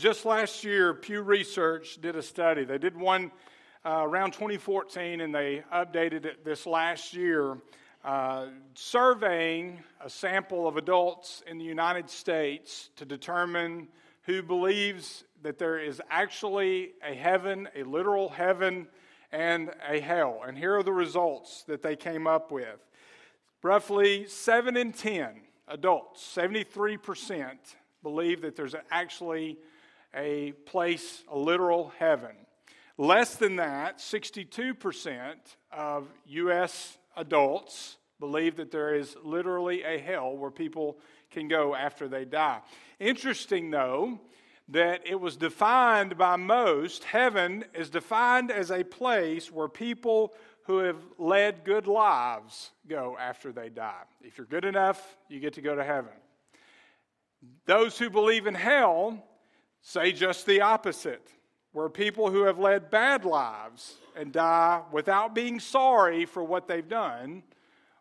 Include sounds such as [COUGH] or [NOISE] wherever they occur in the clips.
Just last year, Pew Research did a study. They did one uh, around 2014 and they updated it this last year, uh, surveying a sample of adults in the United States to determine who believes that there is actually a heaven, a literal heaven, and a hell. And here are the results that they came up with. Roughly 7 in 10 adults, 73%, believe that there's actually a place, a literal heaven. Less than that, 62% of U.S. adults believe that there is literally a hell where people can go after they die. Interesting, though, that it was defined by most, heaven is defined as a place where people who have led good lives go after they die. If you're good enough, you get to go to heaven. Those who believe in hell say just the opposite, where people who have led bad lives and die without being sorry for what they've done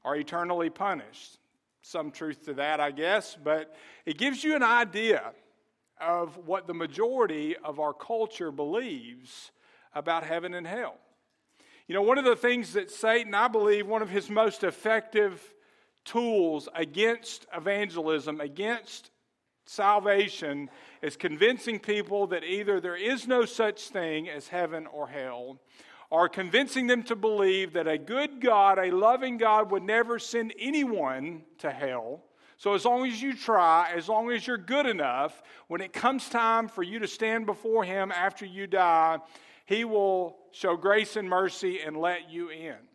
are eternally punished. Some truth to that, I guess, but it gives you an idea of what the majority of our culture believes about heaven and hell. You know, one of the things that Satan, I believe, one of his most effective tools against evangelism, against salvation is convincing people that either there is no such thing as heaven or hell, or convincing them to believe that a good God, a loving God, would never send anyone to hell. So, as long as you try, as long as you're good enough, when it comes time for you to stand before Him after you die, He will show grace and mercy and let you in.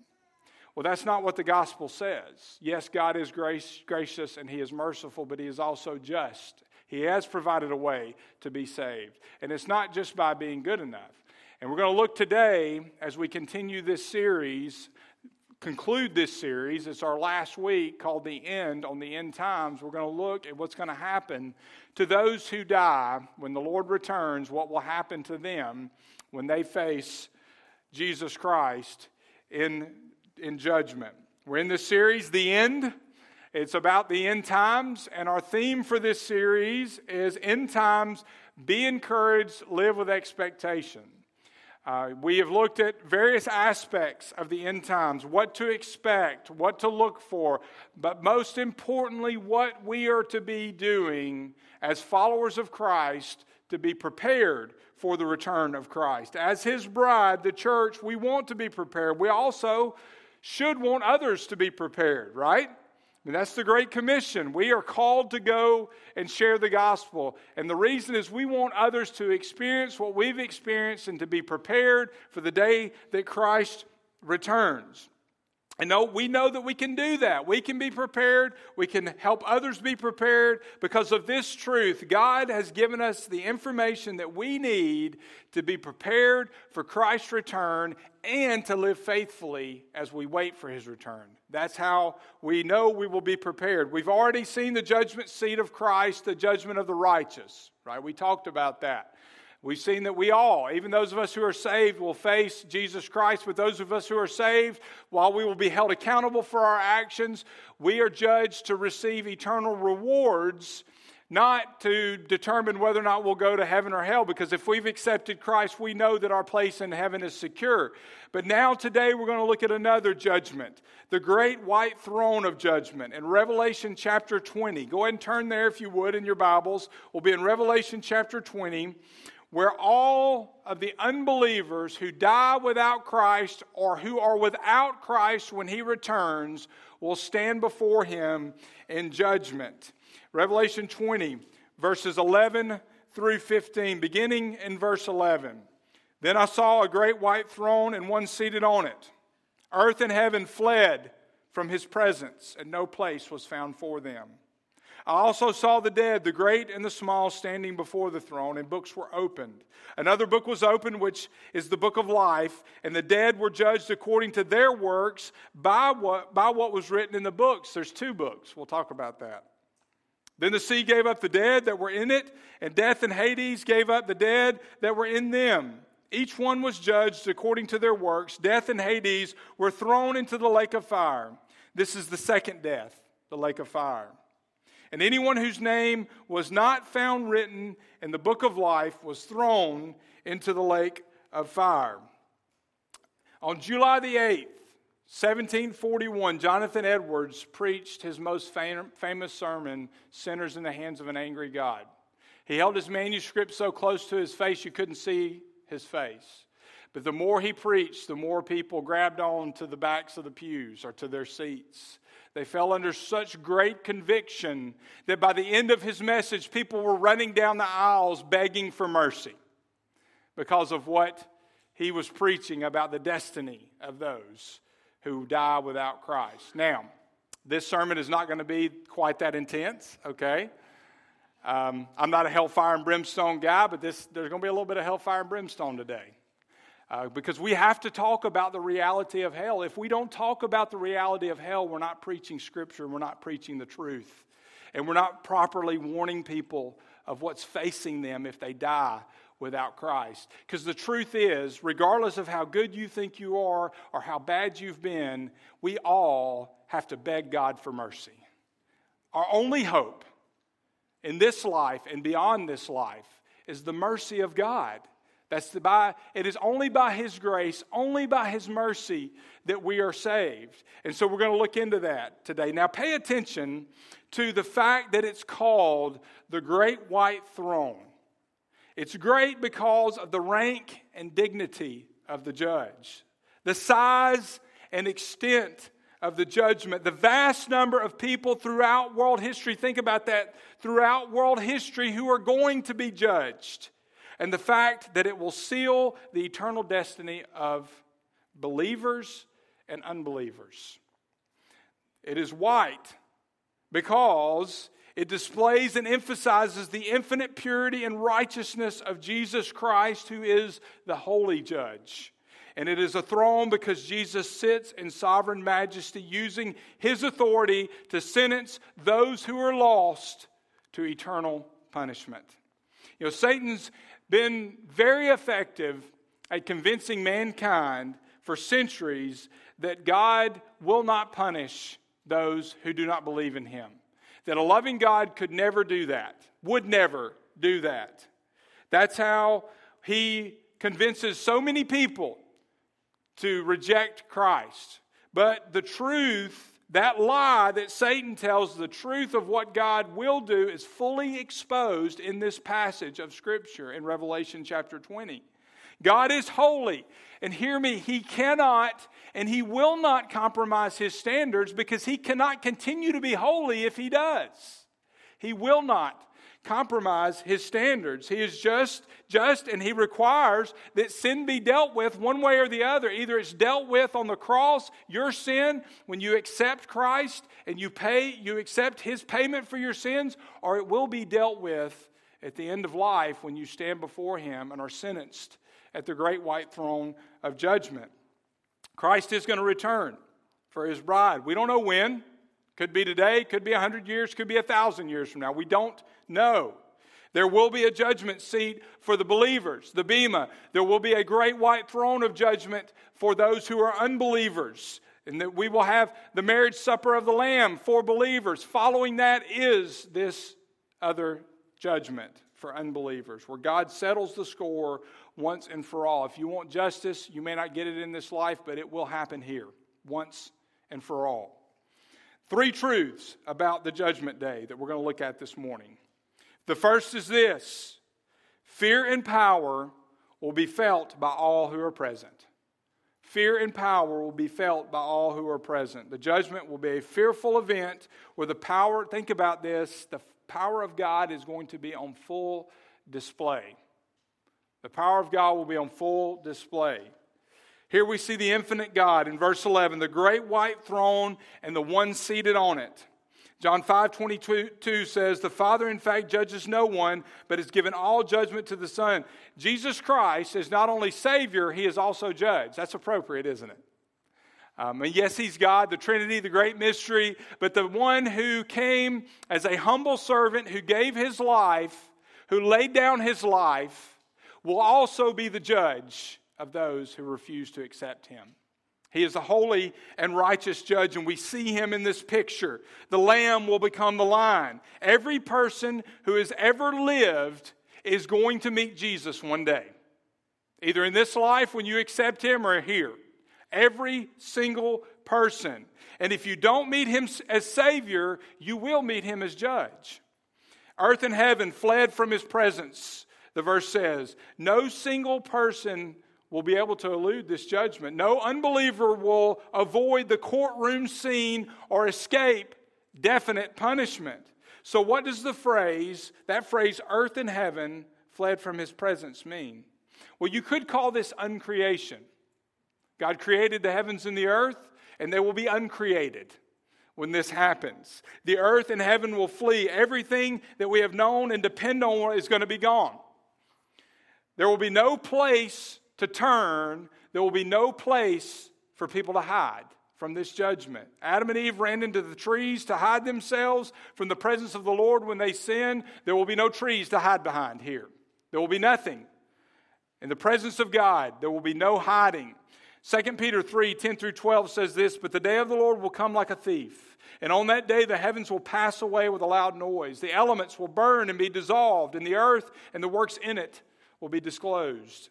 Well, that's not what the gospel says. Yes, God is grace, gracious and He is merciful, but He is also just. He has provided a way to be saved. And it's not just by being good enough. And we're going to look today as we continue this series, conclude this series. It's our last week called The End on the End Times. We're going to look at what's going to happen to those who die when the Lord returns, what will happen to them when they face Jesus Christ in, in judgment. We're in this series, The End. It's about the end times, and our theme for this series is End Times Be Encouraged, Live with Expectation. Uh, we have looked at various aspects of the end times, what to expect, what to look for, but most importantly, what we are to be doing as followers of Christ to be prepared for the return of Christ. As His bride, the church, we want to be prepared. We also should want others to be prepared, right? And that's the Great Commission. We are called to go and share the gospel. And the reason is we want others to experience what we've experienced and to be prepared for the day that Christ returns. And no, we know that we can do that. We can be prepared. We can help others be prepared because of this truth. God has given us the information that we need to be prepared for Christ's return and to live faithfully as we wait for his return. That's how we know we will be prepared. We've already seen the judgment seat of Christ, the judgment of the righteous, right? We talked about that. We've seen that we all, even those of us who are saved, will face Jesus Christ. But those of us who are saved, while we will be held accountable for our actions, we are judged to receive eternal rewards, not to determine whether or not we'll go to heaven or hell. Because if we've accepted Christ, we know that our place in heaven is secure. But now, today, we're going to look at another judgment the great white throne of judgment in Revelation chapter 20. Go ahead and turn there if you would in your Bibles. We'll be in Revelation chapter 20 where all of the unbelievers who die without Christ or who are without Christ when he returns will stand before him in judgment. Revelation 20, verses 11 through 15, beginning in verse 11. Then I saw a great white throne and one seated on it. Earth and heaven fled from his presence, and no place was found for them. I also saw the dead, the great and the small, standing before the throne, and books were opened. Another book was opened, which is the book of life, and the dead were judged according to their works by what, by what was written in the books. There's two books. We'll talk about that. Then the sea gave up the dead that were in it, and death and Hades gave up the dead that were in them. Each one was judged according to their works. Death and Hades were thrown into the lake of fire. This is the second death, the lake of fire. And anyone whose name was not found written in the book of life was thrown into the lake of fire. On July the 8th, 1741, Jonathan Edwards preached his most fam- famous sermon, Sinners in the Hands of an Angry God. He held his manuscript so close to his face you couldn't see his face. But the more he preached, the more people grabbed on to the backs of the pews or to their seats. They fell under such great conviction that by the end of his message, people were running down the aisles begging for mercy because of what he was preaching about the destiny of those who die without Christ. Now, this sermon is not going to be quite that intense, okay? Um, I'm not a hellfire and brimstone guy, but this, there's going to be a little bit of hellfire and brimstone today. Uh, because we have to talk about the reality of hell. If we don't talk about the reality of hell, we're not preaching Scripture, we're not preaching the truth, and we're not properly warning people of what's facing them if they die without Christ. Because the truth is, regardless of how good you think you are or how bad you've been, we all have to beg God for mercy. Our only hope in this life and beyond this life is the mercy of God. That's the by it is only by his grace, only by his mercy that we are saved. And so we're going to look into that today. Now pay attention to the fact that it's called the great white throne. It's great because of the rank and dignity of the judge. The size and extent of the judgment. The vast number of people throughout world history, think about that, throughout world history who are going to be judged and the fact that it will seal the eternal destiny of believers and unbelievers. It is white because it displays and emphasizes the infinite purity and righteousness of Jesus Christ, who is the holy judge. And it is a throne because Jesus sits in sovereign majesty, using his authority to sentence those who are lost to eternal punishment. You know, Satan's been very effective at convincing mankind for centuries that God will not punish those who do not believe in him. That a loving God could never do that, would never do that. That's how he convinces so many people to reject Christ. But the truth that lie that Satan tells, the truth of what God will do, is fully exposed in this passage of Scripture in Revelation chapter 20. God is holy. And hear me, He cannot and He will not compromise His standards because He cannot continue to be holy if He does. He will not compromise his standards. He is just, just, and he requires that sin be dealt with one way or the other. Either it's dealt with on the cross, your sin, when you accept Christ and you pay, you accept his payment for your sins, or it will be dealt with at the end of life when you stand before him and are sentenced at the great white throne of judgment. Christ is going to return for his bride. We don't know when. Could be today, could be a hundred years, could be a thousand years from now. We don't know. There will be a judgment seat for the believers, the Bema. There will be a great white throne of judgment for those who are unbelievers. And that we will have the marriage supper of the Lamb for believers. Following that is this other judgment for unbelievers, where God settles the score once and for all. If you want justice, you may not get it in this life, but it will happen here once and for all. Three truths about the judgment day that we're going to look at this morning. The first is this fear and power will be felt by all who are present. Fear and power will be felt by all who are present. The judgment will be a fearful event where the power, think about this, the power of God is going to be on full display. The power of God will be on full display. Here we see the infinite God in verse 11, the great white throne and the one seated on it. John 5 22 says, The Father, in fact, judges no one, but has given all judgment to the Son. Jesus Christ is not only Savior, He is also judge. That's appropriate, isn't it? Um, and yes, He's God, the Trinity, the great mystery, but the one who came as a humble servant, who gave His life, who laid down His life, will also be the judge of those who refuse to accept him. He is a holy and righteous judge, and we see him in this picture. The lamb will become the lion. Every person who has ever lived is going to meet Jesus one day, either in this life when you accept him or here. Every single person. And if you don't meet him as Savior, you will meet him as judge. Earth and heaven fled from his presence, the verse says. No single person will be able to elude this judgment. No unbeliever will avoid the courtroom scene or escape definite punishment. So, what does the phrase, that phrase, earth and heaven fled from his presence, mean? Well, you could call this uncreation. God created the heavens and the earth, and they will be uncreated when this happens. The earth and heaven will flee. Everything that we have known and depend on is going to be gone. There will be no place to turn, there will be no place for people to hide from this judgment. Adam and Eve ran into the trees to hide themselves from the presence of the Lord when they sinned. There will be no trees to hide behind here. There will be nothing. In the presence of God, there will be no hiding. 2 Peter 3 10 through 12 says this But the day of the Lord will come like a thief. And on that day, the heavens will pass away with a loud noise. The elements will burn and be dissolved, and the earth and the works in it will be disclosed.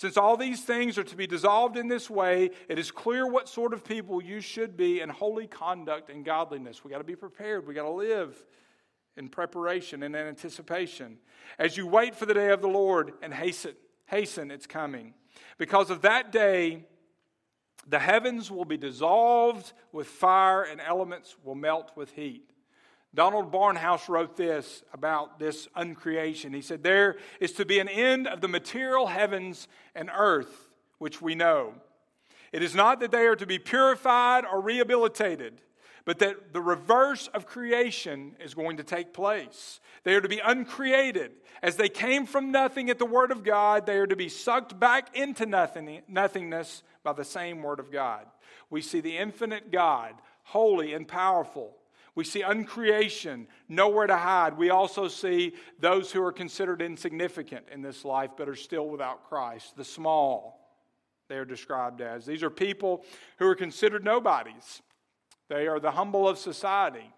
Since all these things are to be dissolved in this way, it is clear what sort of people you should be in holy conduct and godliness. We got to be prepared. We got to live in preparation and in anticipation as you wait for the day of the Lord and hasten, hasten its coming. Because of that day, the heavens will be dissolved with fire and elements will melt with heat. Donald Barnhouse wrote this about this uncreation. He said, There is to be an end of the material heavens and earth, which we know. It is not that they are to be purified or rehabilitated, but that the reverse of creation is going to take place. They are to be uncreated. As they came from nothing at the Word of God, they are to be sucked back into nothing, nothingness by the same Word of God. We see the infinite God, holy and powerful we see uncreation, nowhere to hide. We also see those who are considered insignificant in this life but are still without Christ, the small, they are described as. These are people who are considered nobodies. They are the humble of society,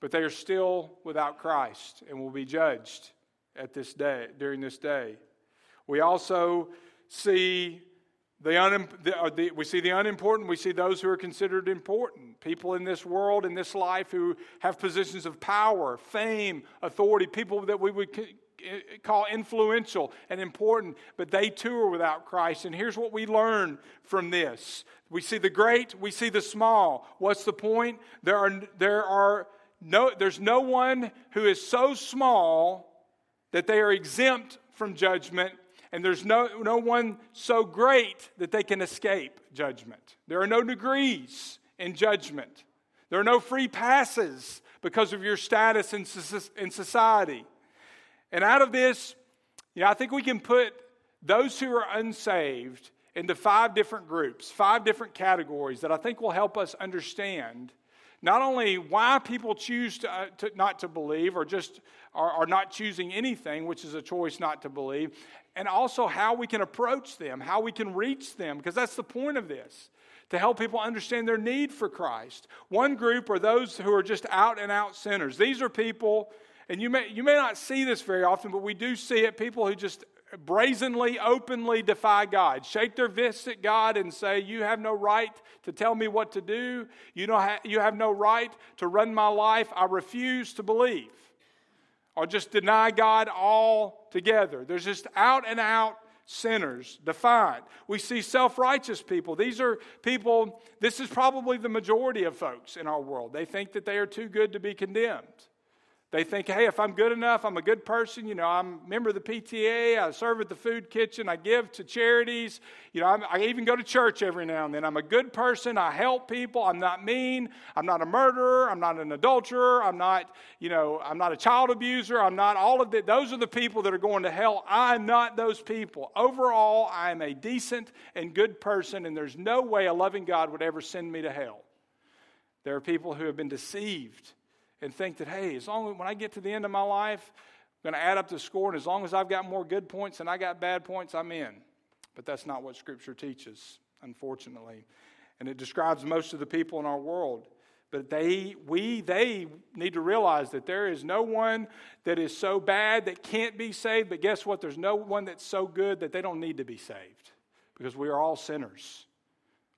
but they are still without Christ and will be judged at this day, during this day. We also see the, un, the, uh, the, we see the unimportant, we see those who are considered important. People in this world, in this life, who have positions of power, fame, authority, people that we would call influential and important, but they too are without Christ. And here's what we learn from this we see the great, we see the small. What's the point? There are, there are no, there's no one who is so small that they are exempt from judgment and there's no, no one so great that they can escape judgment. There are no degrees in judgment. There are no free passes because of your status in, in society. And out of this, you know, I think we can put those who are unsaved into five different groups, five different categories that I think will help us understand not only why people choose to, uh, to not to believe or just are, not choosing anything, which is a choice not to believe, and also how we can approach them, how we can reach them, because that's the point of this to help people understand their need for Christ. One group are those who are just out and out sinners. These are people, and you may, you may not see this very often, but we do see it people who just brazenly, openly defy God, shake their fists at God and say, You have no right to tell me what to do. You, know, you have no right to run my life. I refuse to believe. Or just deny God altogether. There's just out and out sinners defined. We see self righteous people. These are people, this is probably the majority of folks in our world. They think that they are too good to be condemned. They think, hey, if I'm good enough, I'm a good person. You know, I'm a member of the PTA. I serve at the food kitchen. I give to charities. You know, I'm, i even go to church every now and then. I'm a good person. I help people. I'm not mean. I'm not a murderer. I'm not an adulterer. I'm not, you know, I'm not a child abuser. I'm not all of that. Those are the people that are going to hell. I'm not those people. Overall, I am a decent and good person, and there's no way a loving God would ever send me to hell. There are people who have been deceived and think that, hey, as long as when I get to the end of my life, I'm going to add up the score, and as long as I've got more good points than I got bad points, I'm in. But that's not what Scripture teaches, unfortunately. And it describes most of the people in our world. But they, we, they need to realize that there is no one that is so bad that can't be saved. But guess what? There's no one that's so good that they don't need to be saved because we are all sinners.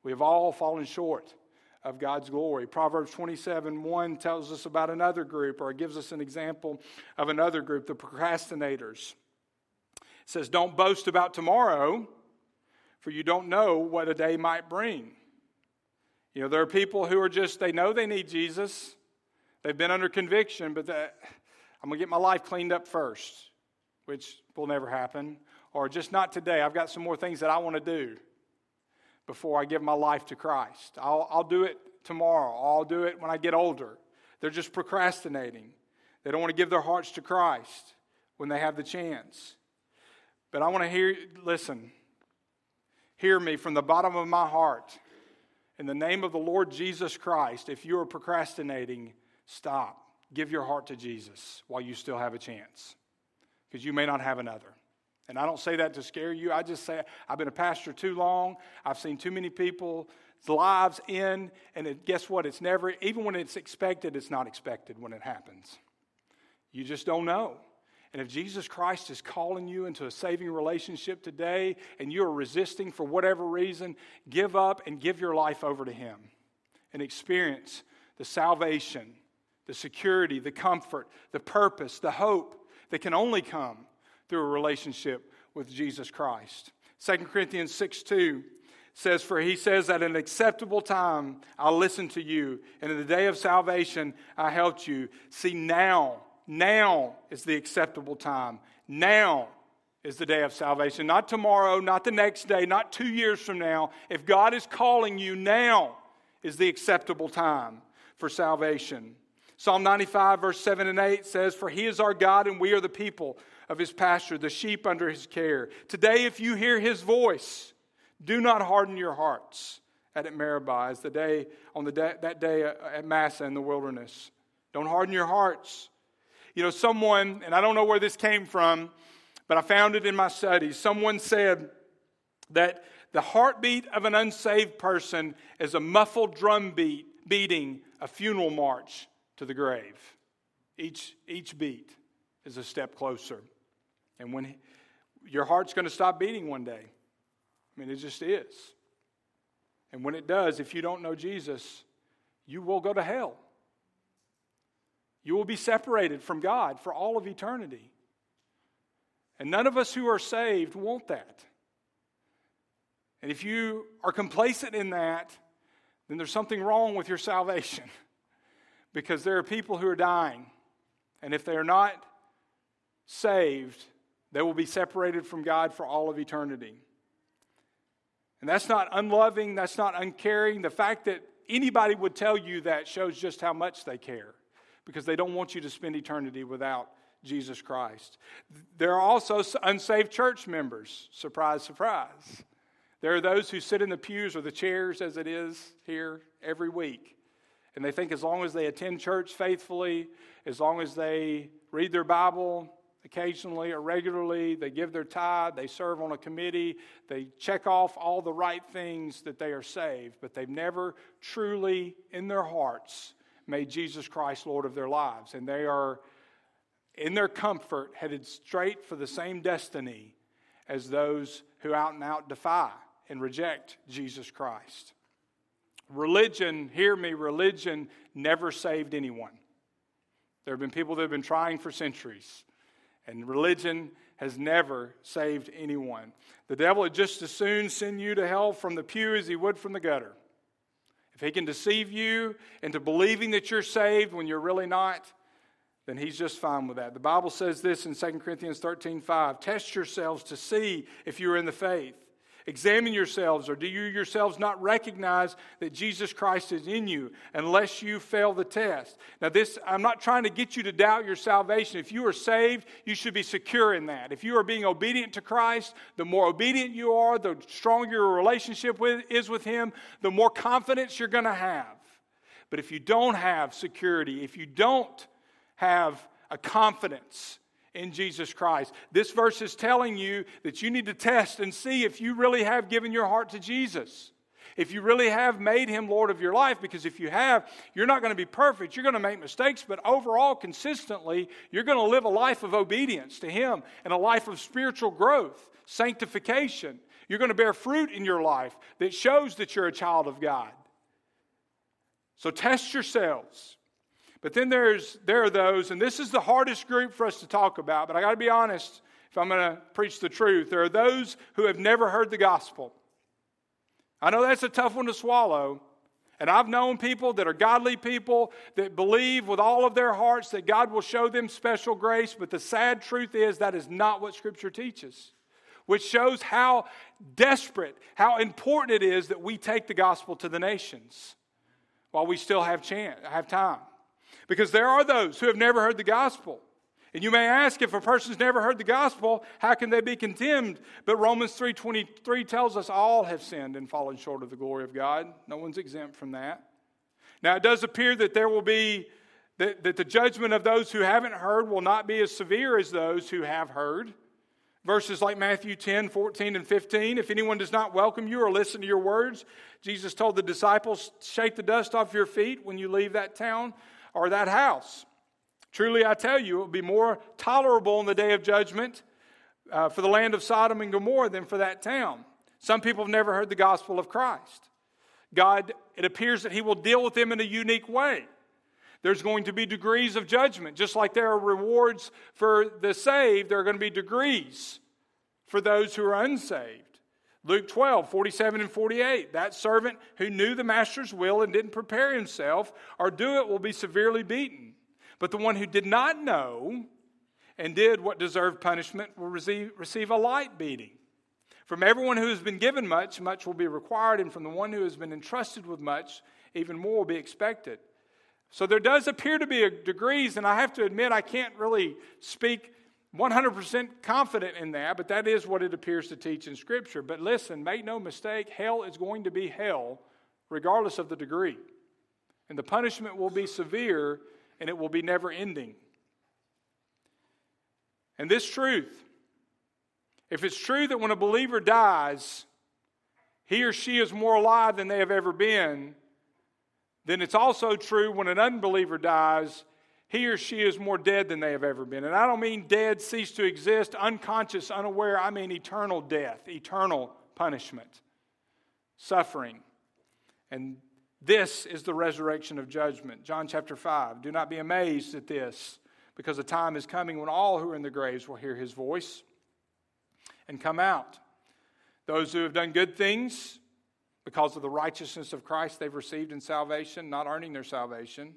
We have all fallen short of God's glory. Proverbs 27 1 tells us about another group, or gives us an example of another group, the procrastinators. It says, Don't boast about tomorrow, for you don't know what a day might bring. You know, there are people who are just, they know they need Jesus. They've been under conviction, but that, I'm going to get my life cleaned up first, which will never happen. Or just not today. I've got some more things that I want to do before I give my life to Christ. I'll, I'll do it tomorrow. I'll do it when I get older. They're just procrastinating. They don't want to give their hearts to Christ when they have the chance. But I want to hear, listen, hear me from the bottom of my heart. In the name of the Lord Jesus Christ, if you are procrastinating, stop. Give your heart to Jesus while you still have a chance, because you may not have another. And I don't say that to scare you. I just say I've been a pastor too long. I've seen too many people's lives end, and it, guess what? It's never, even when it's expected, it's not expected when it happens. You just don't know. And if Jesus Christ is calling you into a saving relationship today and you are resisting for whatever reason, give up and give your life over to Him and experience the salvation, the security, the comfort, the purpose, the hope that can only come through a relationship with Jesus Christ. 2 Corinthians 6 2 says, For he says, At an acceptable time I'll listen to you, and in the day of salvation I helped you. See, now now is the acceptable time. Now is the day of salvation. Not tomorrow, not the next day, not two years from now. If God is calling you, now is the acceptable time for salvation. Psalm 95, verse 7 and 8 says, For he is our God, and we are the people of his pasture, the sheep under his care. Today, if you hear his voice, do not harden your hearts at Meribah, as the day on the day, that day uh, at Massah in the wilderness. Don't harden your hearts. You know, someone, and I don't know where this came from, but I found it in my studies. Someone said that the heartbeat of an unsaved person is a muffled drum beat beating a funeral march to the grave. Each, each beat is a step closer. And when your heart's going to stop beating one day, I mean, it just is. And when it does, if you don't know Jesus, you will go to hell. You will be separated from God for all of eternity. And none of us who are saved want that. And if you are complacent in that, then there's something wrong with your salvation. [LAUGHS] because there are people who are dying. And if they are not saved, they will be separated from God for all of eternity. And that's not unloving, that's not uncaring. The fact that anybody would tell you that shows just how much they care because they don't want you to spend eternity without Jesus Christ. There are also unsaved church members. Surprise, surprise. There are those who sit in the pews or the chairs, as it is here, every week. And they think as long as they attend church faithfully, as long as they read their Bible occasionally or regularly, they give their tithe, they serve on a committee, they check off all the right things that they are saved, but they've never truly, in their hearts, made Jesus Christ Lord of their lives. And they are, in their comfort, headed straight for the same destiny as those who out and out defy and reject Jesus Christ. Religion, hear me, religion never saved anyone. There have been people that have been trying for centuries, and religion has never saved anyone. The devil would just as soon send you to hell from the pew as he would from the gutter. If he can deceive you into believing that you're saved when you're really not, then he's just fine with that. The Bible says this in 2 Corinthians 13 5 Test yourselves to see if you're in the faith. Examine yourselves, or do you yourselves not recognize that Jesus Christ is in you unless you fail the test? Now, this, I'm not trying to get you to doubt your salvation. If you are saved, you should be secure in that. If you are being obedient to Christ, the more obedient you are, the stronger your relationship with, is with Him, the more confidence you're going to have. But if you don't have security, if you don't have a confidence, in Jesus Christ. This verse is telling you that you need to test and see if you really have given your heart to Jesus. if you really have made him Lord of your life, because if you have, you're not going to be perfect. You're going to make mistakes, but overall, consistently, you're going to live a life of obedience to him and a life of spiritual growth, sanctification. You're going to bear fruit in your life that shows that you're a child of God. So test yourselves. But then there's, there are those, and this is the hardest group for us to talk about, but I got to be honest if I'm going to preach the truth. There are those who have never heard the gospel. I know that's a tough one to swallow. And I've known people that are godly people that believe with all of their hearts that God will show them special grace, but the sad truth is that is not what Scripture teaches, which shows how desperate, how important it is that we take the gospel to the nations while we still have, chance, have time. Because there are those who have never heard the gospel. And you may ask if a person's never heard the gospel, how can they be condemned? But Romans 3:23 tells us all have sinned and fallen short of the glory of God. No one's exempt from that. Now it does appear that there will be that, that the judgment of those who haven't heard will not be as severe as those who have heard. Verses like Matthew 10, 14, and 15. If anyone does not welcome you or listen to your words, Jesus told the disciples, shake the dust off your feet when you leave that town or that house. Truly, I tell you, it will be more tolerable in the day of judgment uh, for the land of Sodom and Gomorrah than for that town. Some people have never heard the gospel of Christ. God, it appears that He will deal with them in a unique way. There's going to be degrees of judgment. Just like there are rewards for the saved, there are going to be degrees for those who are unsaved. Luke 12, 47 and 48. That servant who knew the master's will and didn't prepare himself or do it will be severely beaten. But the one who did not know and did what deserved punishment will receive, receive a light beating. From everyone who has been given much, much will be required, and from the one who has been entrusted with much, even more will be expected. So there does appear to be degrees, and I have to admit I can't really speak 100% confident in that, but that is what it appears to teach in Scripture. But listen, make no mistake, hell is going to be hell regardless of the degree. And the punishment will be severe and it will be never ending. And this truth, if it's true that when a believer dies, he or she is more alive than they have ever been, then it's also true when an unbeliever dies, he or she is more dead than they have ever been. And I don't mean dead, cease to exist, unconscious, unaware. I mean eternal death, eternal punishment, suffering. And this is the resurrection of judgment. John chapter 5. Do not be amazed at this, because the time is coming when all who are in the graves will hear his voice and come out. Those who have done good things because of the righteousness of Christ they've received in salvation, not earning their salvation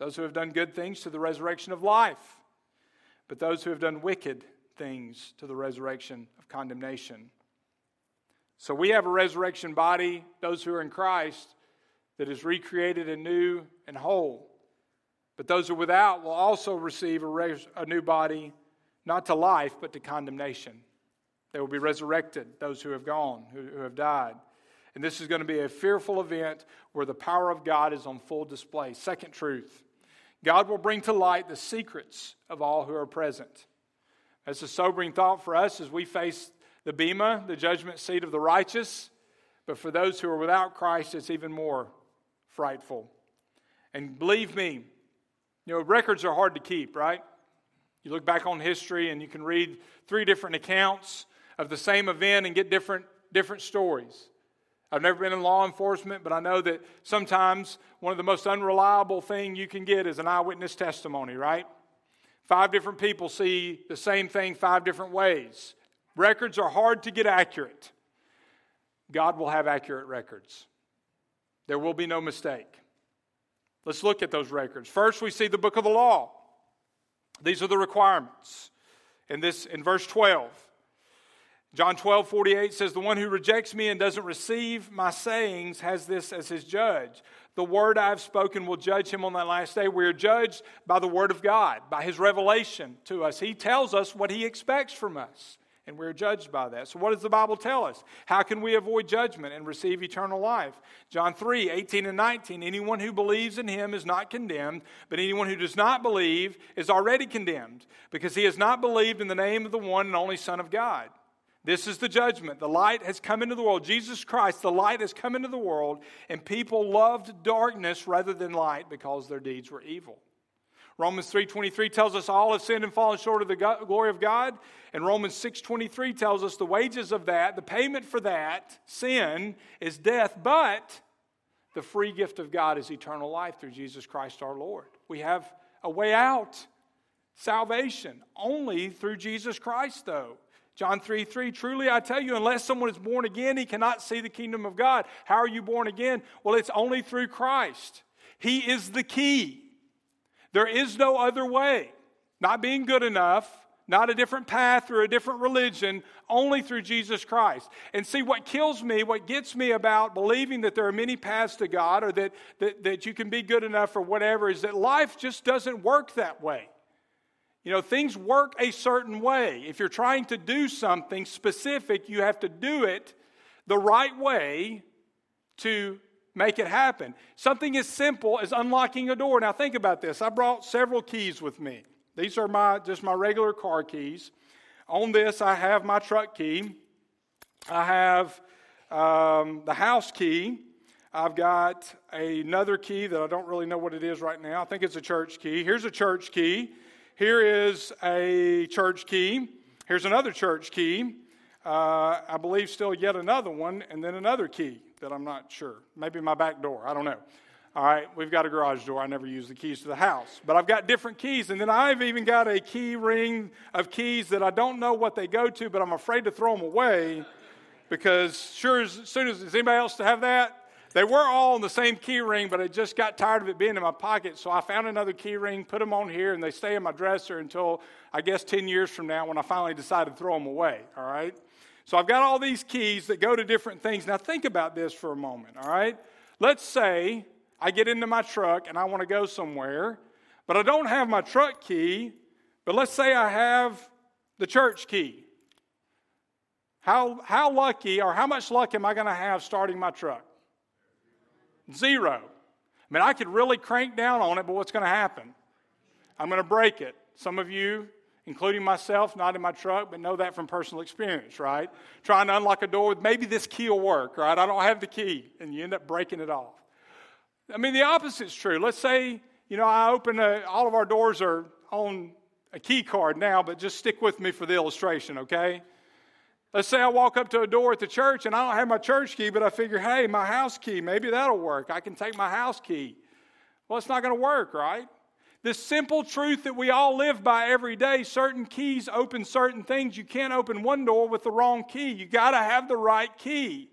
those who have done good things to the resurrection of life, but those who have done wicked things to the resurrection of condemnation. So we have a resurrection body, those who are in Christ, that is recreated and new and whole. But those who are without will also receive a, res- a new body, not to life, but to condemnation. They will be resurrected, those who have gone, who, who have died. And this is going to be a fearful event where the power of God is on full display. Second truth God will bring to light the secrets of all who are present. That's a sobering thought for us as we face the Bema, the judgment seat of the righteous. But for those who are without Christ, it's even more frightful. And believe me, you know, records are hard to keep, right? You look back on history and you can read three different accounts of the same event and get different, different stories. I've never been in law enforcement, but I know that sometimes one of the most unreliable thing you can get is an eyewitness testimony, right? Five different people see the same thing five different ways. Records are hard to get accurate. God will have accurate records. There will be no mistake. Let's look at those records. First, we see the book of the law. These are the requirements. In this in verse 12, John 12, 48 says, The one who rejects me and doesn't receive my sayings has this as his judge. The word I have spoken will judge him on that last day. We are judged by the word of God, by his revelation to us. He tells us what he expects from us, and we're judged by that. So, what does the Bible tell us? How can we avoid judgment and receive eternal life? John 3, 18 and 19. Anyone who believes in him is not condemned, but anyone who does not believe is already condemned, because he has not believed in the name of the one and only Son of God. This is the judgment. The light has come into the world. Jesus Christ, the light has come into the world, and people loved darkness rather than light because their deeds were evil. Romans 3:23 tells us all have sinned and fallen short of the glory of God, and Romans 6:23 tells us the wages of that, the payment for that sin is death, but the free gift of God is eternal life through Jesus Christ our Lord. We have a way out. Salvation only through Jesus Christ though. John 3 3, truly I tell you, unless someone is born again, he cannot see the kingdom of God. How are you born again? Well, it's only through Christ. He is the key. There is no other way. Not being good enough, not a different path or a different religion, only through Jesus Christ. And see, what kills me, what gets me about believing that there are many paths to God or that, that, that you can be good enough or whatever is that life just doesn't work that way. You know, things work a certain way. If you're trying to do something specific, you have to do it the right way to make it happen. Something as simple as unlocking a door. Now think about this. I brought several keys with me. These are my just my regular car keys. On this, I have my truck key. I have um, the house key. I've got another key that I don't really know what it is right now. I think it's a church key. Here's a church key. Here is a church key. Here's another church key. Uh, I believe still yet another one, and then another key that I'm not sure. Maybe my back door. I don't know. All right, we've got a garage door. I never use the keys to the house, but I've got different keys, and then I've even got a key ring of keys that I don't know what they go to, but I'm afraid to throw them away because sure as soon as does anybody else to have that? They were all on the same key ring, but I just got tired of it being in my pocket. So I found another key ring, put them on here, and they stay in my dresser until I guess 10 years from now when I finally decide to throw them away. All right? So I've got all these keys that go to different things. Now think about this for a moment. All right? Let's say I get into my truck and I want to go somewhere, but I don't have my truck key, but let's say I have the church key. How, how lucky or how much luck am I going to have starting my truck? Zero. I mean, I could really crank down on it, but what's going to happen? I'm going to break it. Some of you, including myself, not in my truck, but know that from personal experience, right? Trying to unlock a door with maybe this key will work, right? I don't have the key, and you end up breaking it off. I mean, the opposite's true. Let's say, you know, I open a, all of our doors are on a key card now, but just stick with me for the illustration, okay? Let's say I walk up to a door at the church and I don't have my church key, but I figure, hey, my house key, maybe that'll work. I can take my house key. Well, it's not going to work, right? This simple truth that we all live by every day certain keys open certain things. You can't open one door with the wrong key. You got to have the right key.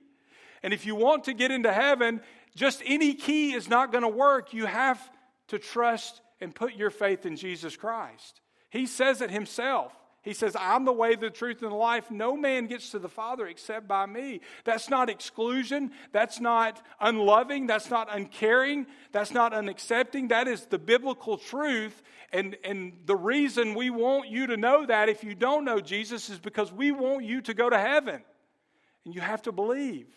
And if you want to get into heaven, just any key is not going to work. You have to trust and put your faith in Jesus Christ. He says it himself. He says, I'm the way, the truth, and the life. No man gets to the Father except by me. That's not exclusion. That's not unloving. That's not uncaring. That's not unaccepting. That is the biblical truth. And, and the reason we want you to know that if you don't know Jesus is because we want you to go to heaven. And you have to believe.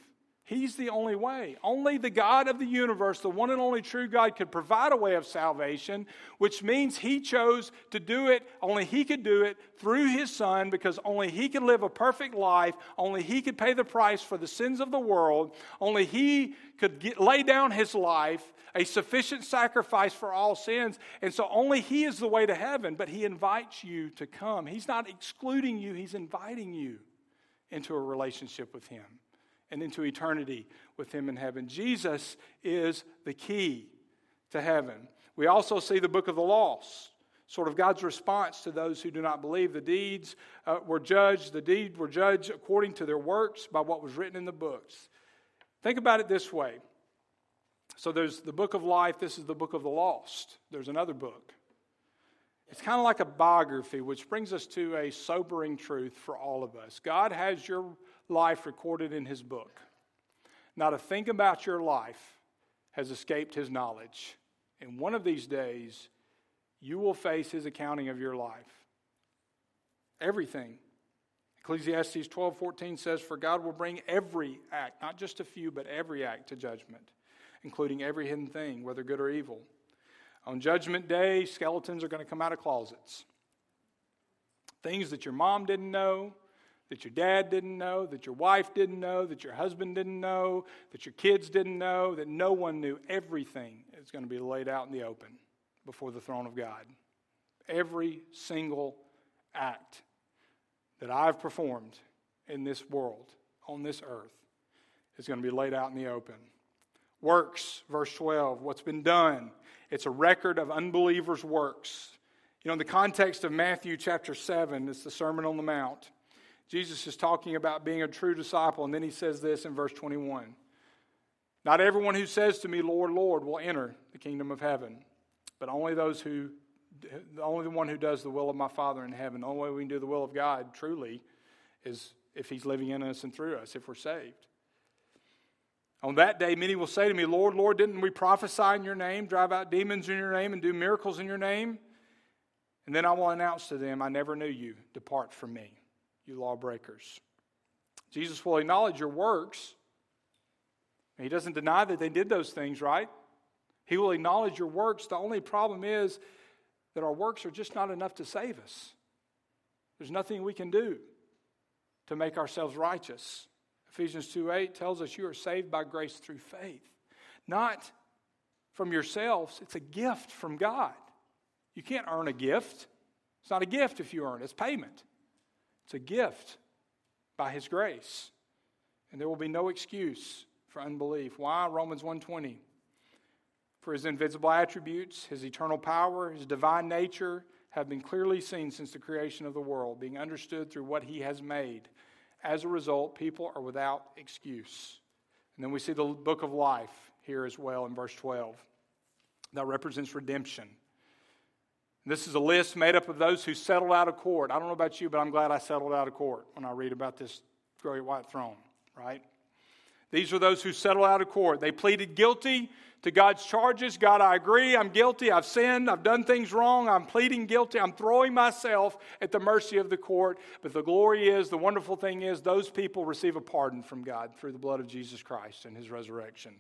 He's the only way. Only the God of the universe, the one and only true God, could provide a way of salvation, which means He chose to do it. Only He could do it through His Son because only He could live a perfect life. Only He could pay the price for the sins of the world. Only He could get, lay down His life, a sufficient sacrifice for all sins. And so only He is the way to heaven, but He invites you to come. He's not excluding you, He's inviting you into a relationship with Him and into eternity with Him in heaven. Jesus is the key to heaven. We also see the book of the lost, sort of God's response to those who do not believe. The deeds uh, were judged, the deed were judged according to their works by what was written in the books. Think about it this way. So there's the book of life, this is the book of the lost. There's another book. It's kind of like a biography, which brings us to a sobering truth for all of us. God has your life recorded in his book. Not a thing about your life has escaped his knowledge. And one of these days, you will face his accounting of your life. Everything. Ecclesiastes 12 14 says, For God will bring every act, not just a few, but every act to judgment, including every hidden thing, whether good or evil. On Judgment Day, skeletons are going to come out of closets. Things that your mom didn't know, that your dad didn't know, that your wife didn't know, that your husband didn't know, that your kids didn't know, that no one knew. Everything is going to be laid out in the open before the throne of God. Every single act that I've performed in this world, on this earth, is going to be laid out in the open. Works, verse 12, what's been done. It's a record of unbelievers' works. You know, in the context of Matthew chapter 7, it's the Sermon on the Mount. Jesus is talking about being a true disciple, and then he says this in verse 21 Not everyone who says to me, Lord, Lord, will enter the kingdom of heaven, but only those who, the only one who does the will of my Father in heaven. The only way we can do the will of God truly is if he's living in us and through us, if we're saved. On that day, many will say to me, Lord, Lord, didn't we prophesy in your name, drive out demons in your name, and do miracles in your name? And then I will announce to them, I never knew you. Depart from me you lawbreakers. Jesus will acknowledge your works. He doesn't deny that they did those things, right? He will acknowledge your works. The only problem is that our works are just not enough to save us. There's nothing we can do to make ourselves righteous. Ephesians 2 8 tells us you are saved by grace through faith, not from yourselves. It's a gift from God. You can't earn a gift. It's not a gift if you earn it, it's payment. It's a gift by his grace. And there will be no excuse for unbelief. Why? Romans 1:20. For his invisible attributes, his eternal power, his divine nature have been clearly seen since the creation of the world, being understood through what he has made. As a result, people are without excuse. And then we see the book of life here as well in verse 12. That represents redemption. This is a list made up of those who settled out of court. I don't know about you, but I'm glad I settled out of court when I read about this great white throne, right? These are those who settled out of court. They pleaded guilty to God's charges. God, I agree. I'm guilty. I've sinned. I've done things wrong. I'm pleading guilty. I'm throwing myself at the mercy of the court. But the glory is, the wonderful thing is, those people receive a pardon from God through the blood of Jesus Christ and his resurrection.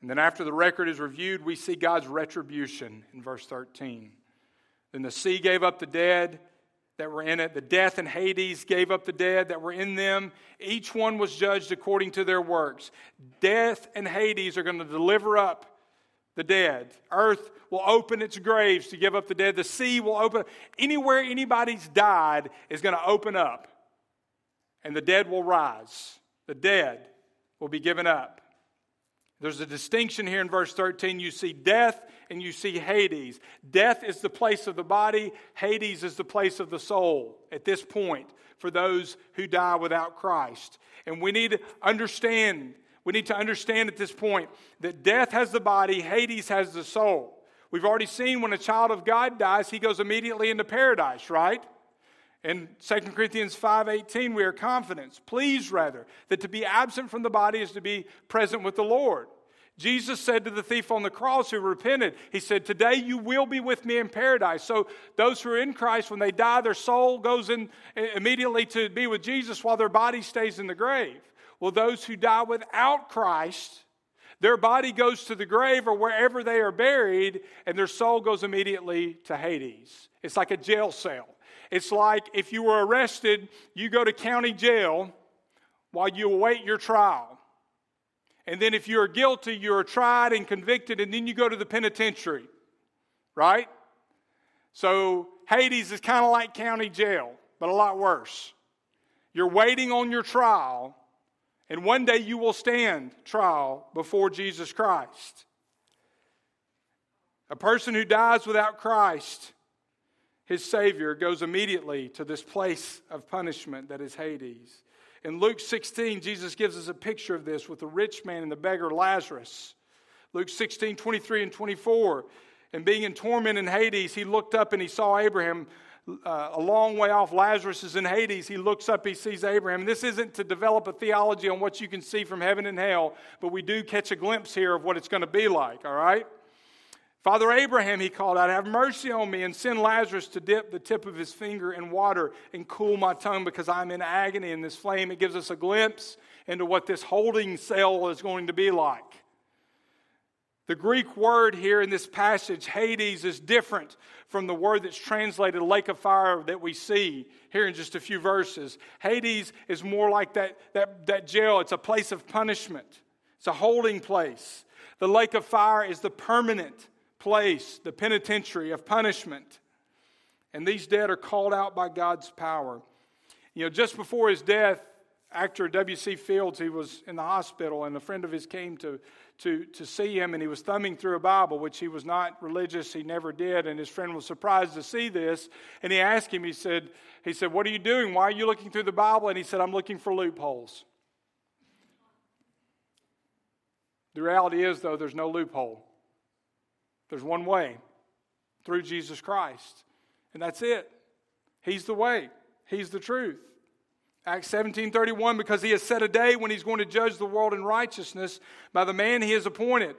And then after the record is reviewed, we see God's retribution in verse 13. Then the sea gave up the dead that were in it. The death and Hades gave up the dead that were in them. Each one was judged according to their works. Death and Hades are going to deliver up the dead. Earth will open its graves to give up the dead. The sea will open. Anywhere anybody's died is going to open up, and the dead will rise. The dead will be given up. There's a distinction here in verse 13. You see death and you see Hades. Death is the place of the body, Hades is the place of the soul at this point for those who die without Christ. And we need to understand, we need to understand at this point that death has the body, Hades has the soul. We've already seen when a child of God dies, he goes immediately into paradise, right? In 2 Corinthians 5:18 we are confident, pleased rather, that to be absent from the body is to be present with the Lord. Jesus said to the thief on the cross who repented, He said, Today you will be with me in paradise. So those who are in Christ, when they die, their soul goes in eh, immediately to be with Jesus while their body stays in the grave. Well, those who die without Christ, their body goes to the grave or wherever they are buried, and their soul goes immediately to Hades. It's like a jail cell. It's like if you were arrested, you go to county jail while you await your trial. And then if you're guilty, you're tried and convicted, and then you go to the penitentiary, right? So Hades is kind of like county jail, but a lot worse. You're waiting on your trial, and one day you will stand trial before Jesus Christ. A person who dies without Christ his Savior, goes immediately to this place of punishment that is Hades. In Luke 16, Jesus gives us a picture of this with the rich man and the beggar Lazarus. Luke 16, 23 and 24. And being in torment in Hades, he looked up and he saw Abraham uh, a long way off. Lazarus is in Hades. He looks up, he sees Abraham. This isn't to develop a theology on what you can see from heaven and hell, but we do catch a glimpse here of what it's going to be like, all right? Father Abraham, he called out, Have mercy on me and send Lazarus to dip the tip of his finger in water and cool my tongue because I'm in agony in this flame. It gives us a glimpse into what this holding cell is going to be like. The Greek word here in this passage, Hades, is different from the word that's translated lake of fire that we see here in just a few verses. Hades is more like that, that, that jail, it's a place of punishment, it's a holding place. The lake of fire is the permanent place, the penitentiary of punishment. And these dead are called out by God's power. You know, just before his death, actor W.C. Fields, he was in the hospital, and a friend of his came to, to, to see him, and he was thumbing through a Bible, which he was not religious, he never did, and his friend was surprised to see this, and he asked him, he said, he said, What are you doing? Why are you looking through the Bible? And he said, I'm looking for loopholes. The reality is, though, there's no loophole. There's one way through Jesus Christ, and that's it. He's the way, He's the truth. Acts 17:31 because he has set a day when he's going to judge the world in righteousness by the man he has appointed.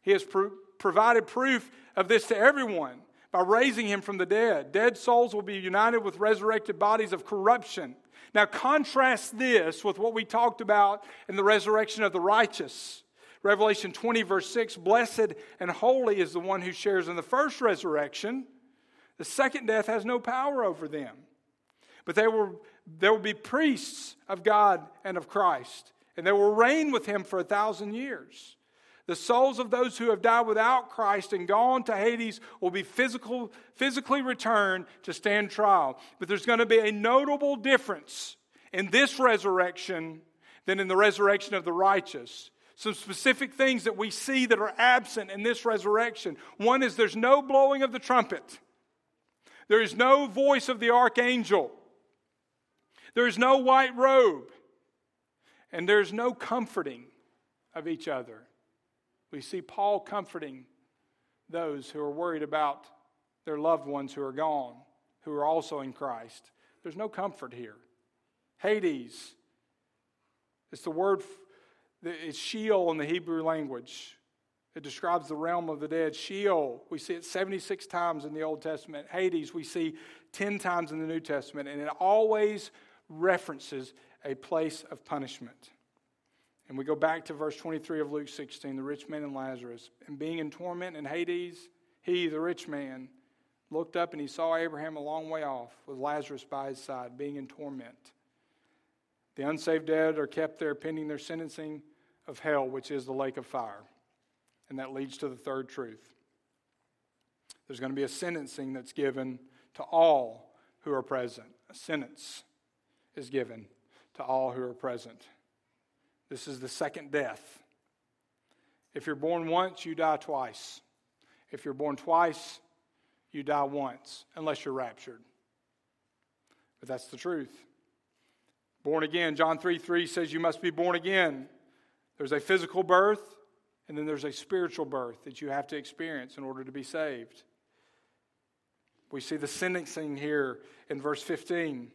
He has pro- provided proof of this to everyone by raising him from the dead. Dead souls will be united with resurrected bodies of corruption. Now contrast this with what we talked about in the resurrection of the righteous. Revelation 20 verse 6, blessed and holy is the one who shares in the first resurrection. The second death has no power over them. But they will there will be priests of God and of Christ, and they will reign with him for a thousand years. The souls of those who have died without Christ and gone to Hades will be physical, physically returned to stand trial. But there's going to be a notable difference in this resurrection than in the resurrection of the righteous. Some specific things that we see that are absent in this resurrection. One is there's no blowing of the trumpet, there is no voice of the archangel. There's no white robe, and there's no comforting of each other. We see Paul comforting those who are worried about their loved ones who are gone, who are also in Christ. There's no comfort here. Hades, it's the word, it's Sheol in the Hebrew language. It describes the realm of the dead. Sheol, we see it 76 times in the Old Testament. Hades, we see 10 times in the New Testament. And it always references a place of punishment. And we go back to verse 23 of Luke 16 the rich man and Lazarus. And being in torment in Hades, he, the rich man, looked up and he saw Abraham a long way off with Lazarus by his side, being in torment. The unsaved dead are kept there pending their sentencing of hell, which is the lake of fire. And that leads to the third truth. There's going to be a sentencing that's given to all who are present, a sentence is given to all who are present. This is the second death. If you're born once, you die twice. If you're born twice, you die once, unless you're raptured. But that's the truth. Born again, John 3 3 says you must be born again. There's a physical birth, and then there's a spiritual birth that you have to experience in order to be saved. We see the sentencing here in verse 15.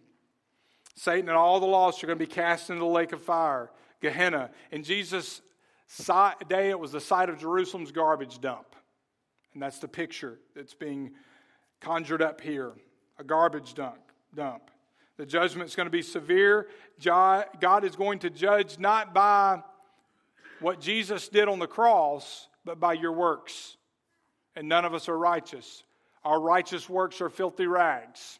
Satan and all the lost are going to be cast into the lake of fire, Gehenna. In Jesus' day, it was the site of Jerusalem's garbage dump. And that's the picture that's being conjured up here a garbage dump. dump. The judgment's going to be severe. God is going to judge not by what Jesus did on the cross, but by your works. And none of us are righteous. Our righteous works are filthy rags.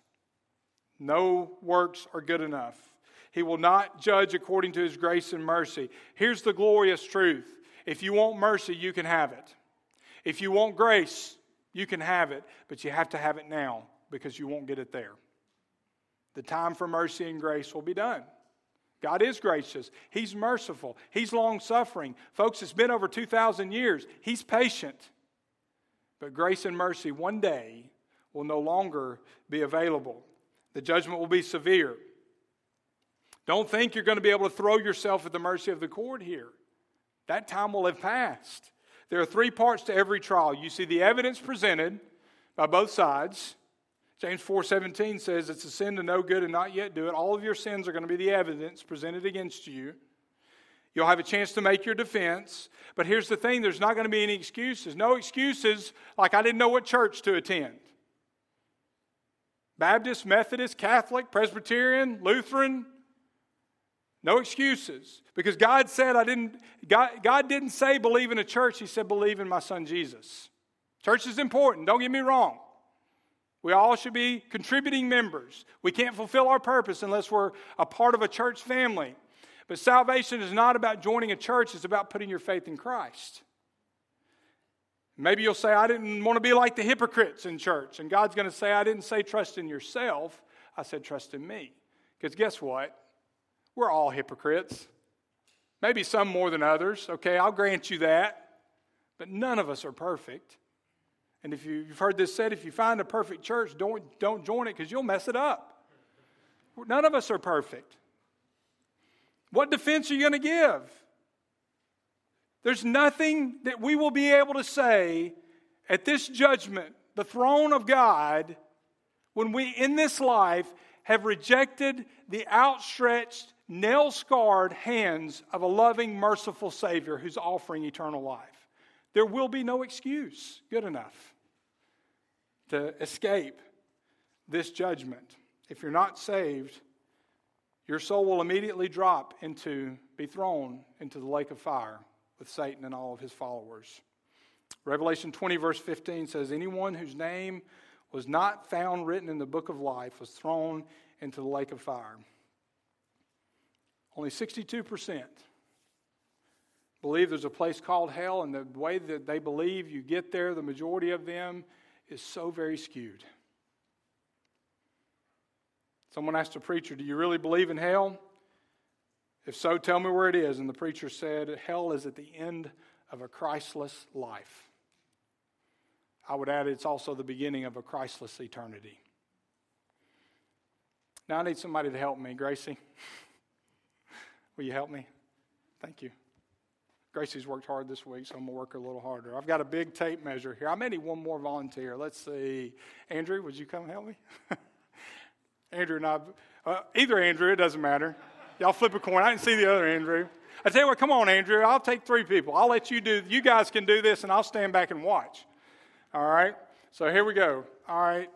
No works are good enough. He will not judge according to his grace and mercy. Here's the glorious truth if you want mercy, you can have it. If you want grace, you can have it, but you have to have it now because you won't get it there. The time for mercy and grace will be done. God is gracious. He's merciful. He's long suffering. Folks, it's been over 2,000 years. He's patient. But grace and mercy one day will no longer be available. The judgment will be severe. Don't think you're going to be able to throw yourself at the mercy of the court here. That time will have passed. There are three parts to every trial. You see the evidence presented by both sides. James 4:17 says it's a sin to know good and not yet do it. All of your sins are going to be the evidence presented against you. You'll have a chance to make your defense. But here's the thing there's not going to be any excuses. No excuses like I didn't know what church to attend. Baptist, Methodist, Catholic, Presbyterian, Lutheran. No excuses. Because God said, I didn't, God, God didn't say believe in a church, He said believe in my son Jesus. Church is important, don't get me wrong. We all should be contributing members. We can't fulfill our purpose unless we're a part of a church family. But salvation is not about joining a church, it's about putting your faith in Christ. Maybe you'll say, I didn't want to be like the hypocrites in church. And God's going to say, I didn't say trust in yourself, I said trust in me. Because guess what? We're all hypocrites. Maybe some more than others, okay? I'll grant you that. But none of us are perfect. And if you, have heard this said, if you find a perfect church, don't, don't join it because you'll mess it up. None of us are perfect. What defense are you going to give? There's nothing that we will be able to say at this judgment, the throne of God, when we in this life have rejected the outstretched, nail scarred hands of a loving, merciful Savior who's offering eternal life. There will be no excuse good enough to escape this judgment. If you're not saved, your soul will immediately drop into, be thrown into the lake of fire with Satan and all of his followers. Revelation 20, verse 15 says, Anyone whose name was not found written in the book of life was thrown into the lake of fire. Only 62% believe there's a place called hell, and the way that they believe you get there, the majority of them, is so very skewed. Someone asked a preacher, Do you really believe in hell? If so, tell me where it is. And the preacher said, Hell is at the end of a Christless life. I would add it's also the beginning of a Christless eternity. Now I need somebody to help me. Gracie, [LAUGHS] will you help me? Thank you. Gracie's worked hard this week, so I'm going to work a little harder. I've got a big tape measure here. I may need one more volunteer. Let's see. Andrew, would you come help me? [LAUGHS] Andrew and I, uh, either Andrew, it doesn't matter. Y'all flip a coin. I didn't see the other Andrew. I tell you what, come on, Andrew. I'll take three people. I'll let you do. You guys can do this, and I'll stand back and watch. All right. So here we go. All right.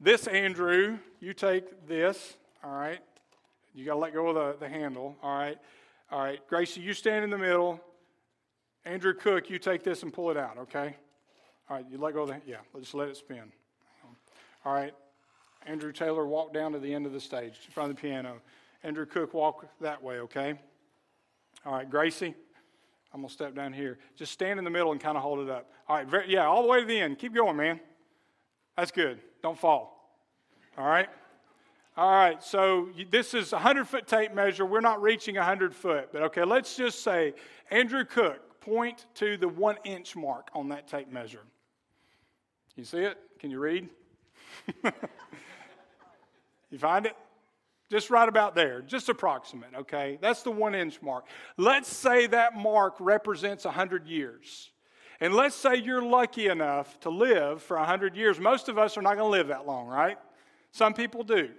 This Andrew, you take this. All right. You got to let go of the, the handle. All right. All right. Gracie, you stand in the middle. Andrew Cook, you take this and pull it out. Okay. All right. You let go of the. Yeah. Just let it spin. All right. Andrew Taylor, walk down to the end of the stage in front of the piano. Andrew Cook, walk that way, okay? All right, Gracie, I'm going to step down here. Just stand in the middle and kind of hold it up. All right, very, yeah, all the way to the end. Keep going, man. That's good. Don't fall. All right? All right, so this is a 100 foot tape measure. We're not reaching 100 foot, but okay, let's just say Andrew Cook, point to the one inch mark on that tape measure. You see it? Can you read? [LAUGHS] you find it? Just right about there, just approximate, okay? That's the one inch mark. Let's say that mark represents 100 years. And let's say you're lucky enough to live for 100 years. Most of us are not going to live that long, right? Some people do.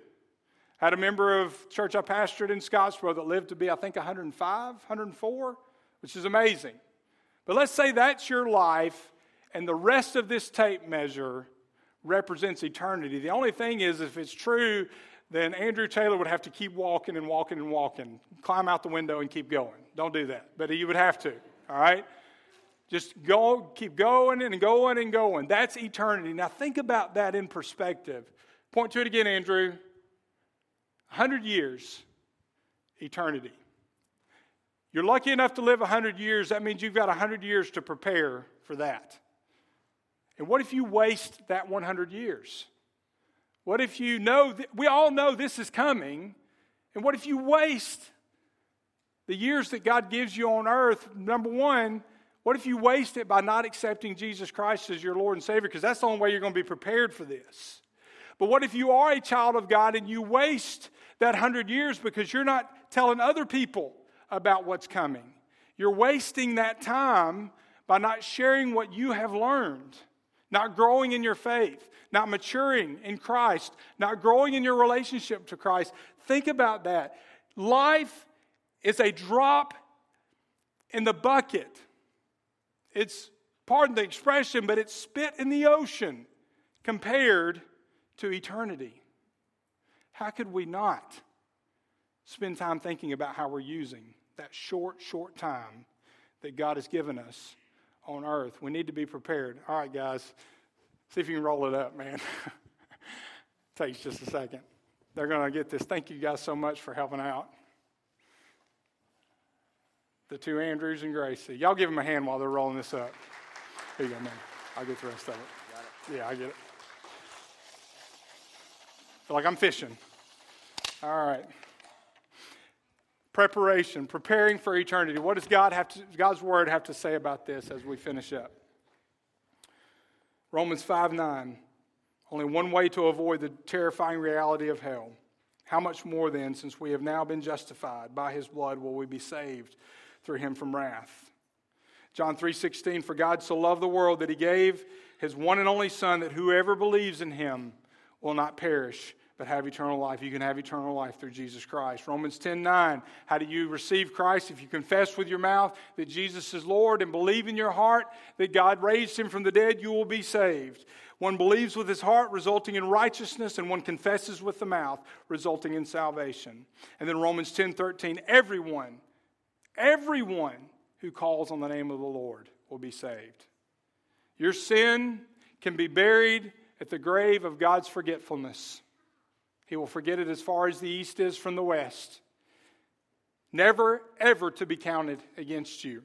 I had a member of church I pastored in Scottsboro that lived to be, I think, 105, 104, which is amazing. But let's say that's your life, and the rest of this tape measure represents eternity. The only thing is, if it's true then Andrew Taylor would have to keep walking and walking and walking, climb out the window and keep going. Don't do that. But he would have to, all right? Just go, keep going and going and going. That's eternity. Now think about that in perspective. Point to it again, Andrew. 100 years, eternity. You're lucky enough to live 100 years, that means you've got 100 years to prepare for that. And what if you waste that 100 years? What if you know, th- we all know this is coming, and what if you waste the years that God gives you on earth? Number one, what if you waste it by not accepting Jesus Christ as your Lord and Savior? Because that's the only way you're going to be prepared for this. But what if you are a child of God and you waste that hundred years because you're not telling other people about what's coming? You're wasting that time by not sharing what you have learned not growing in your faith, not maturing in Christ, not growing in your relationship to Christ. Think about that. Life is a drop in the bucket. It's, pardon the expression, but it's spit in the ocean compared to eternity. How could we not spend time thinking about how we're using that short, short time that God has given us on earth. We need to be prepared. All right, guys, see if you can roll it up, man. [LAUGHS] Takes just a second. They're going to get this. Thank you guys so much for helping out. The two Andrews and Gracie. Y'all give them a hand while they're rolling this up. Here you go, man. I'll get the rest of it. it. Yeah, I get it. Feel like I'm fishing. All right. Preparation, preparing for eternity. What does God have to, God's word have to say about this as we finish up? Romans 5 9. Only one way to avoid the terrifying reality of hell. How much more then, since we have now been justified by his blood, will we be saved through him from wrath? John 3:16 For God so loved the world that he gave his one and only son that whoever believes in him will not perish but have eternal life. You can have eternal life through Jesus Christ. Romans 10 9. How do you receive Christ? If you confess with your mouth that Jesus is Lord and believe in your heart that God raised him from the dead, you will be saved. One believes with his heart, resulting in righteousness, and one confesses with the mouth, resulting in salvation. And then Romans 10 13. Everyone, everyone who calls on the name of the Lord will be saved. Your sin can be buried at the grave of God's forgetfulness. He will forget it as far as the east is from the west. Never, ever to be counted against you.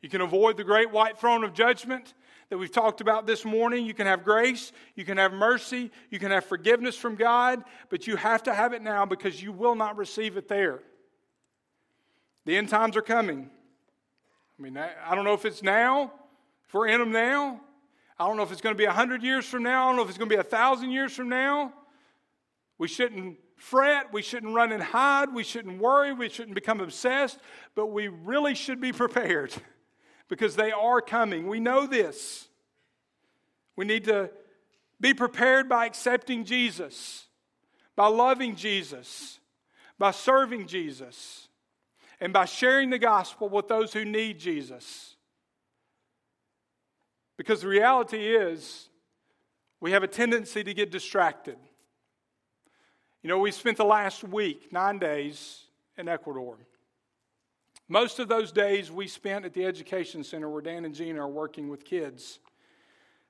You can avoid the great white throne of judgment that we've talked about this morning. You can have grace, you can have mercy, you can have forgiveness from God, but you have to have it now because you will not receive it there. The end times are coming. I mean, I don't know if it's now, if we're in them now. I don't know if it's going to be 100 years from now. I don't know if it's going to be 1,000 years from now. We shouldn't fret. We shouldn't run and hide. We shouldn't worry. We shouldn't become obsessed. But we really should be [LAUGHS] prepared because they are coming. We know this. We need to be prepared by accepting Jesus, by loving Jesus, by serving Jesus, and by sharing the gospel with those who need Jesus. Because the reality is, we have a tendency to get distracted. You know, we spent the last week, nine days, in Ecuador. Most of those days we spent at the Education Center where Dan and Gina are working with kids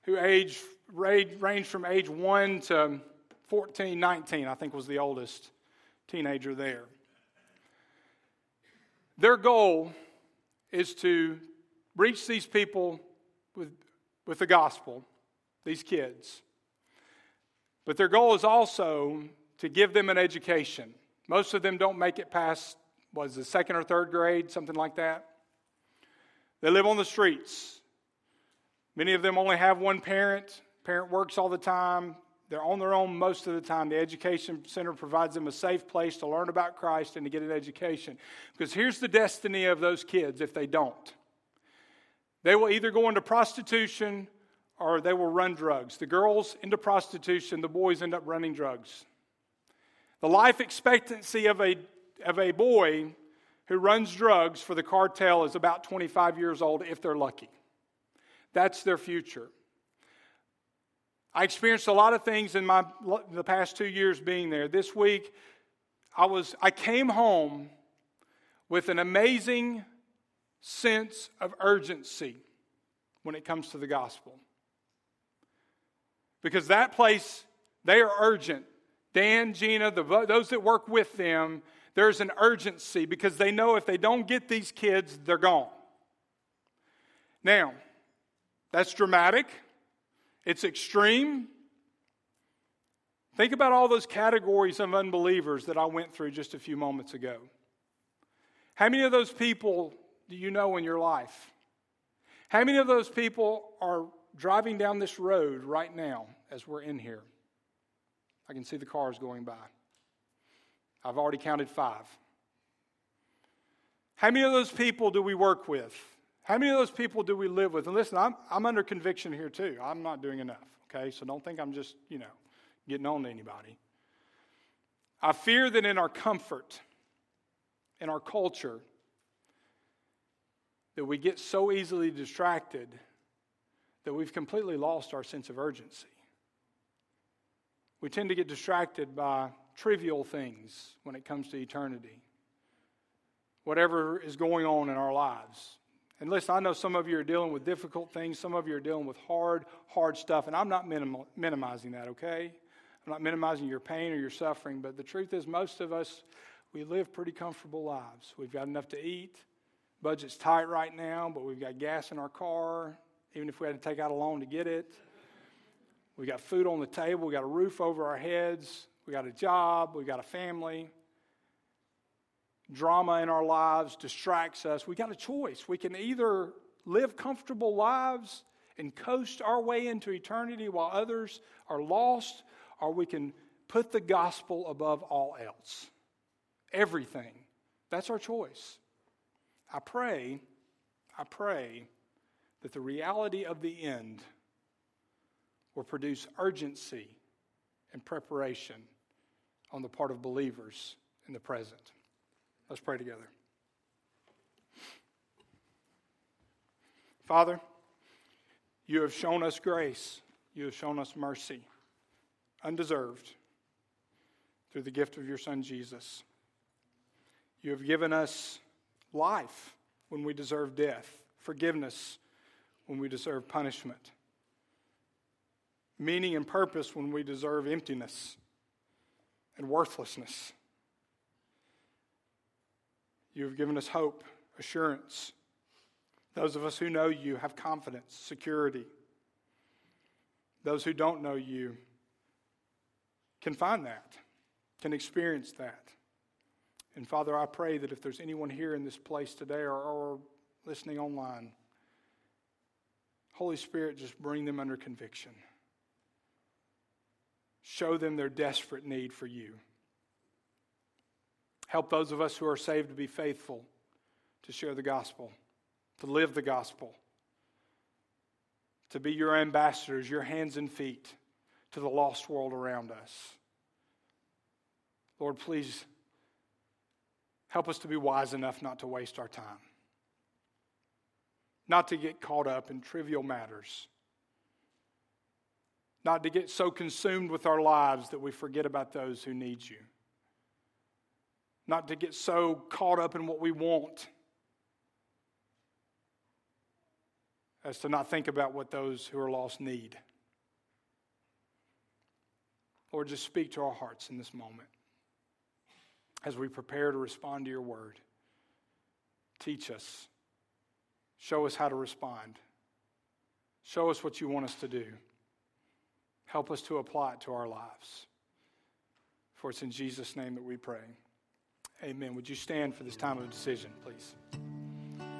who age, range from age 1 to 14, 19, I think was the oldest teenager there. Their goal is to reach these people with, with the gospel, these kids. But their goal is also to give them an education. Most of them don't make it past, was the second or third grade, something like that. They live on the streets. Many of them only have one parent. Parent works all the time. They're on their own most of the time. The education center provides them a safe place to learn about Christ and to get an education. Because here's the destiny of those kids if they don't they will either go into prostitution or they will run drugs. The girls into prostitution, the boys end up running drugs. The life expectancy of a, of a boy who runs drugs for the cartel is about 25 years old if they're lucky. That's their future. I experienced a lot of things in my the past 2 years being there. This week I was I came home with an amazing sense of urgency when it comes to the gospel. Because that place they are urgent. Dan, Gina, the, those that work with them, there's an urgency because they know if they don't get these kids, they're gone. Now, that's dramatic, it's extreme. Think about all those categories of unbelievers that I went through just a few moments ago. How many of those people do you know in your life? How many of those people are driving down this road right now as we're in here? I can see the cars going by. I've already counted five. How many of those people do we work with? How many of those people do we live with? And listen, I'm, I'm under conviction here too. I'm not doing enough, okay? So don't think I'm just, you know, getting on to anybody. I fear that in our comfort, in our culture, that we get so easily distracted that we've completely lost our sense of urgency. We tend to get distracted by trivial things when it comes to eternity. Whatever is going on in our lives. And listen, I know some of you are dealing with difficult things, some of you are dealing with hard, hard stuff, and I'm not minim- minimizing that, okay? I'm not minimizing your pain or your suffering, but the truth is, most of us, we live pretty comfortable lives. We've got enough to eat. Budget's tight right now, but we've got gas in our car, even if we had to take out a loan to get it. We got food on the table. We got a roof over our heads. We got a job. We got a family. Drama in our lives distracts us. We got a choice. We can either live comfortable lives and coast our way into eternity while others are lost, or we can put the gospel above all else. Everything. That's our choice. I pray, I pray that the reality of the end will produce urgency and preparation on the part of believers in the present. Let's pray together. Father, you have shown us grace, you have shown us mercy, undeserved, through the gift of your Son Jesus. You have given us life when we deserve death, forgiveness when we deserve punishment meaning and purpose when we deserve emptiness and worthlessness. You have given us hope, assurance. Those of us who know you have confidence, security. Those who don't know you can find that, can experience that. And Father, I pray that if there's anyone here in this place today or, or listening online, Holy Spirit, just bring them under conviction. Show them their desperate need for you. Help those of us who are saved to be faithful to share the gospel, to live the gospel, to be your ambassadors, your hands and feet to the lost world around us. Lord, please help us to be wise enough not to waste our time, not to get caught up in trivial matters not to get so consumed with our lives that we forget about those who need you, not to get so caught up in what we want as to not think about what those who are lost need. Lord, just speak to our hearts in this moment as we prepare to respond to your word. Teach us, show us how to respond, show us what you want us to do. Help us to apply it to our lives. For it's in Jesus' name that we pray. Amen. Would you stand for this time of decision, please?